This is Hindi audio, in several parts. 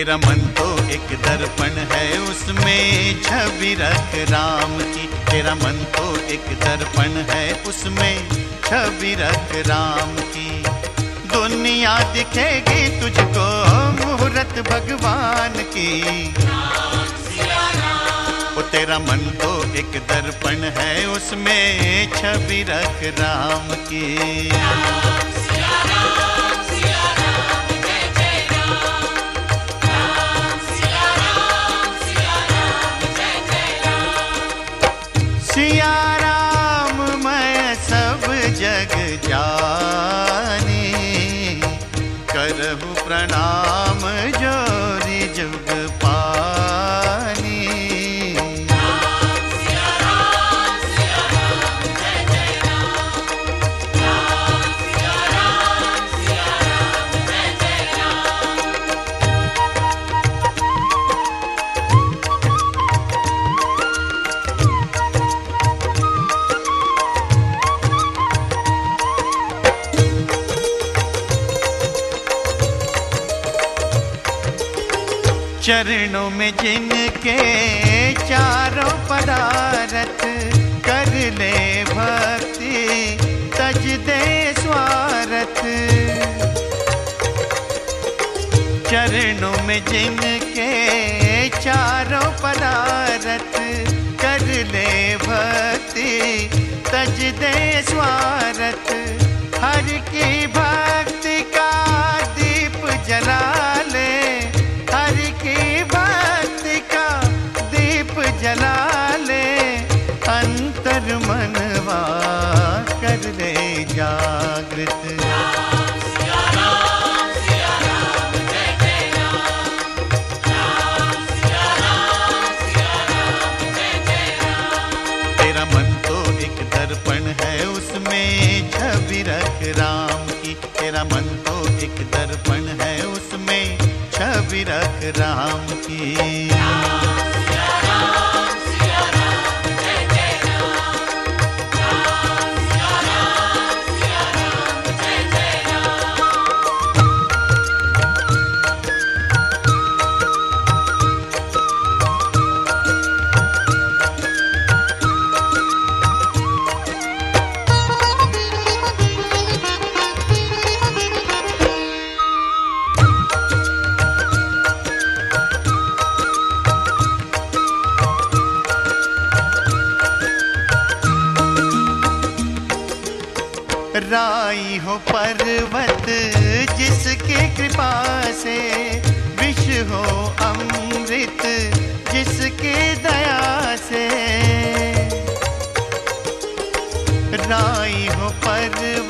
तेरा मन तो एक दर्पण है उसमें छवि रख राम की। तेरा मन तो एक दर्पण है उसमें छवि रख राम की। दुनिया दिखेगी तुझको मुहूर्त भगवान की। वो तेरा मन तो एक दर्पण है उसमें छवि रख राम की। करहु प्रणाम जोरी चरणों में जिनके चारों पदारथ कर ले भक्ति, तज दे स्वारथ। चरणों में जिनके चारों पदारथ कर ले भक्ति, तज दे स्वारथ। हर की भक्ति तेरा मन तो एक दर्पण है उसमें छवि रख राम की। राई हो पर्वत, जिसके कृपा से विष हो अमृत, जिसके दया से राई हो पर्वत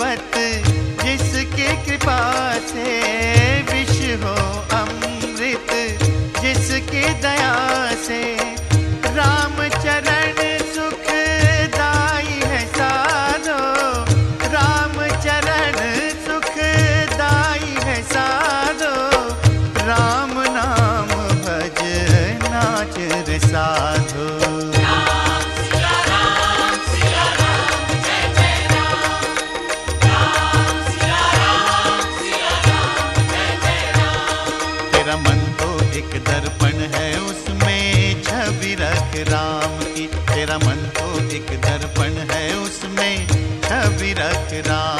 तेरा मन तो एक दर्पण है उसमें छवि रख रहा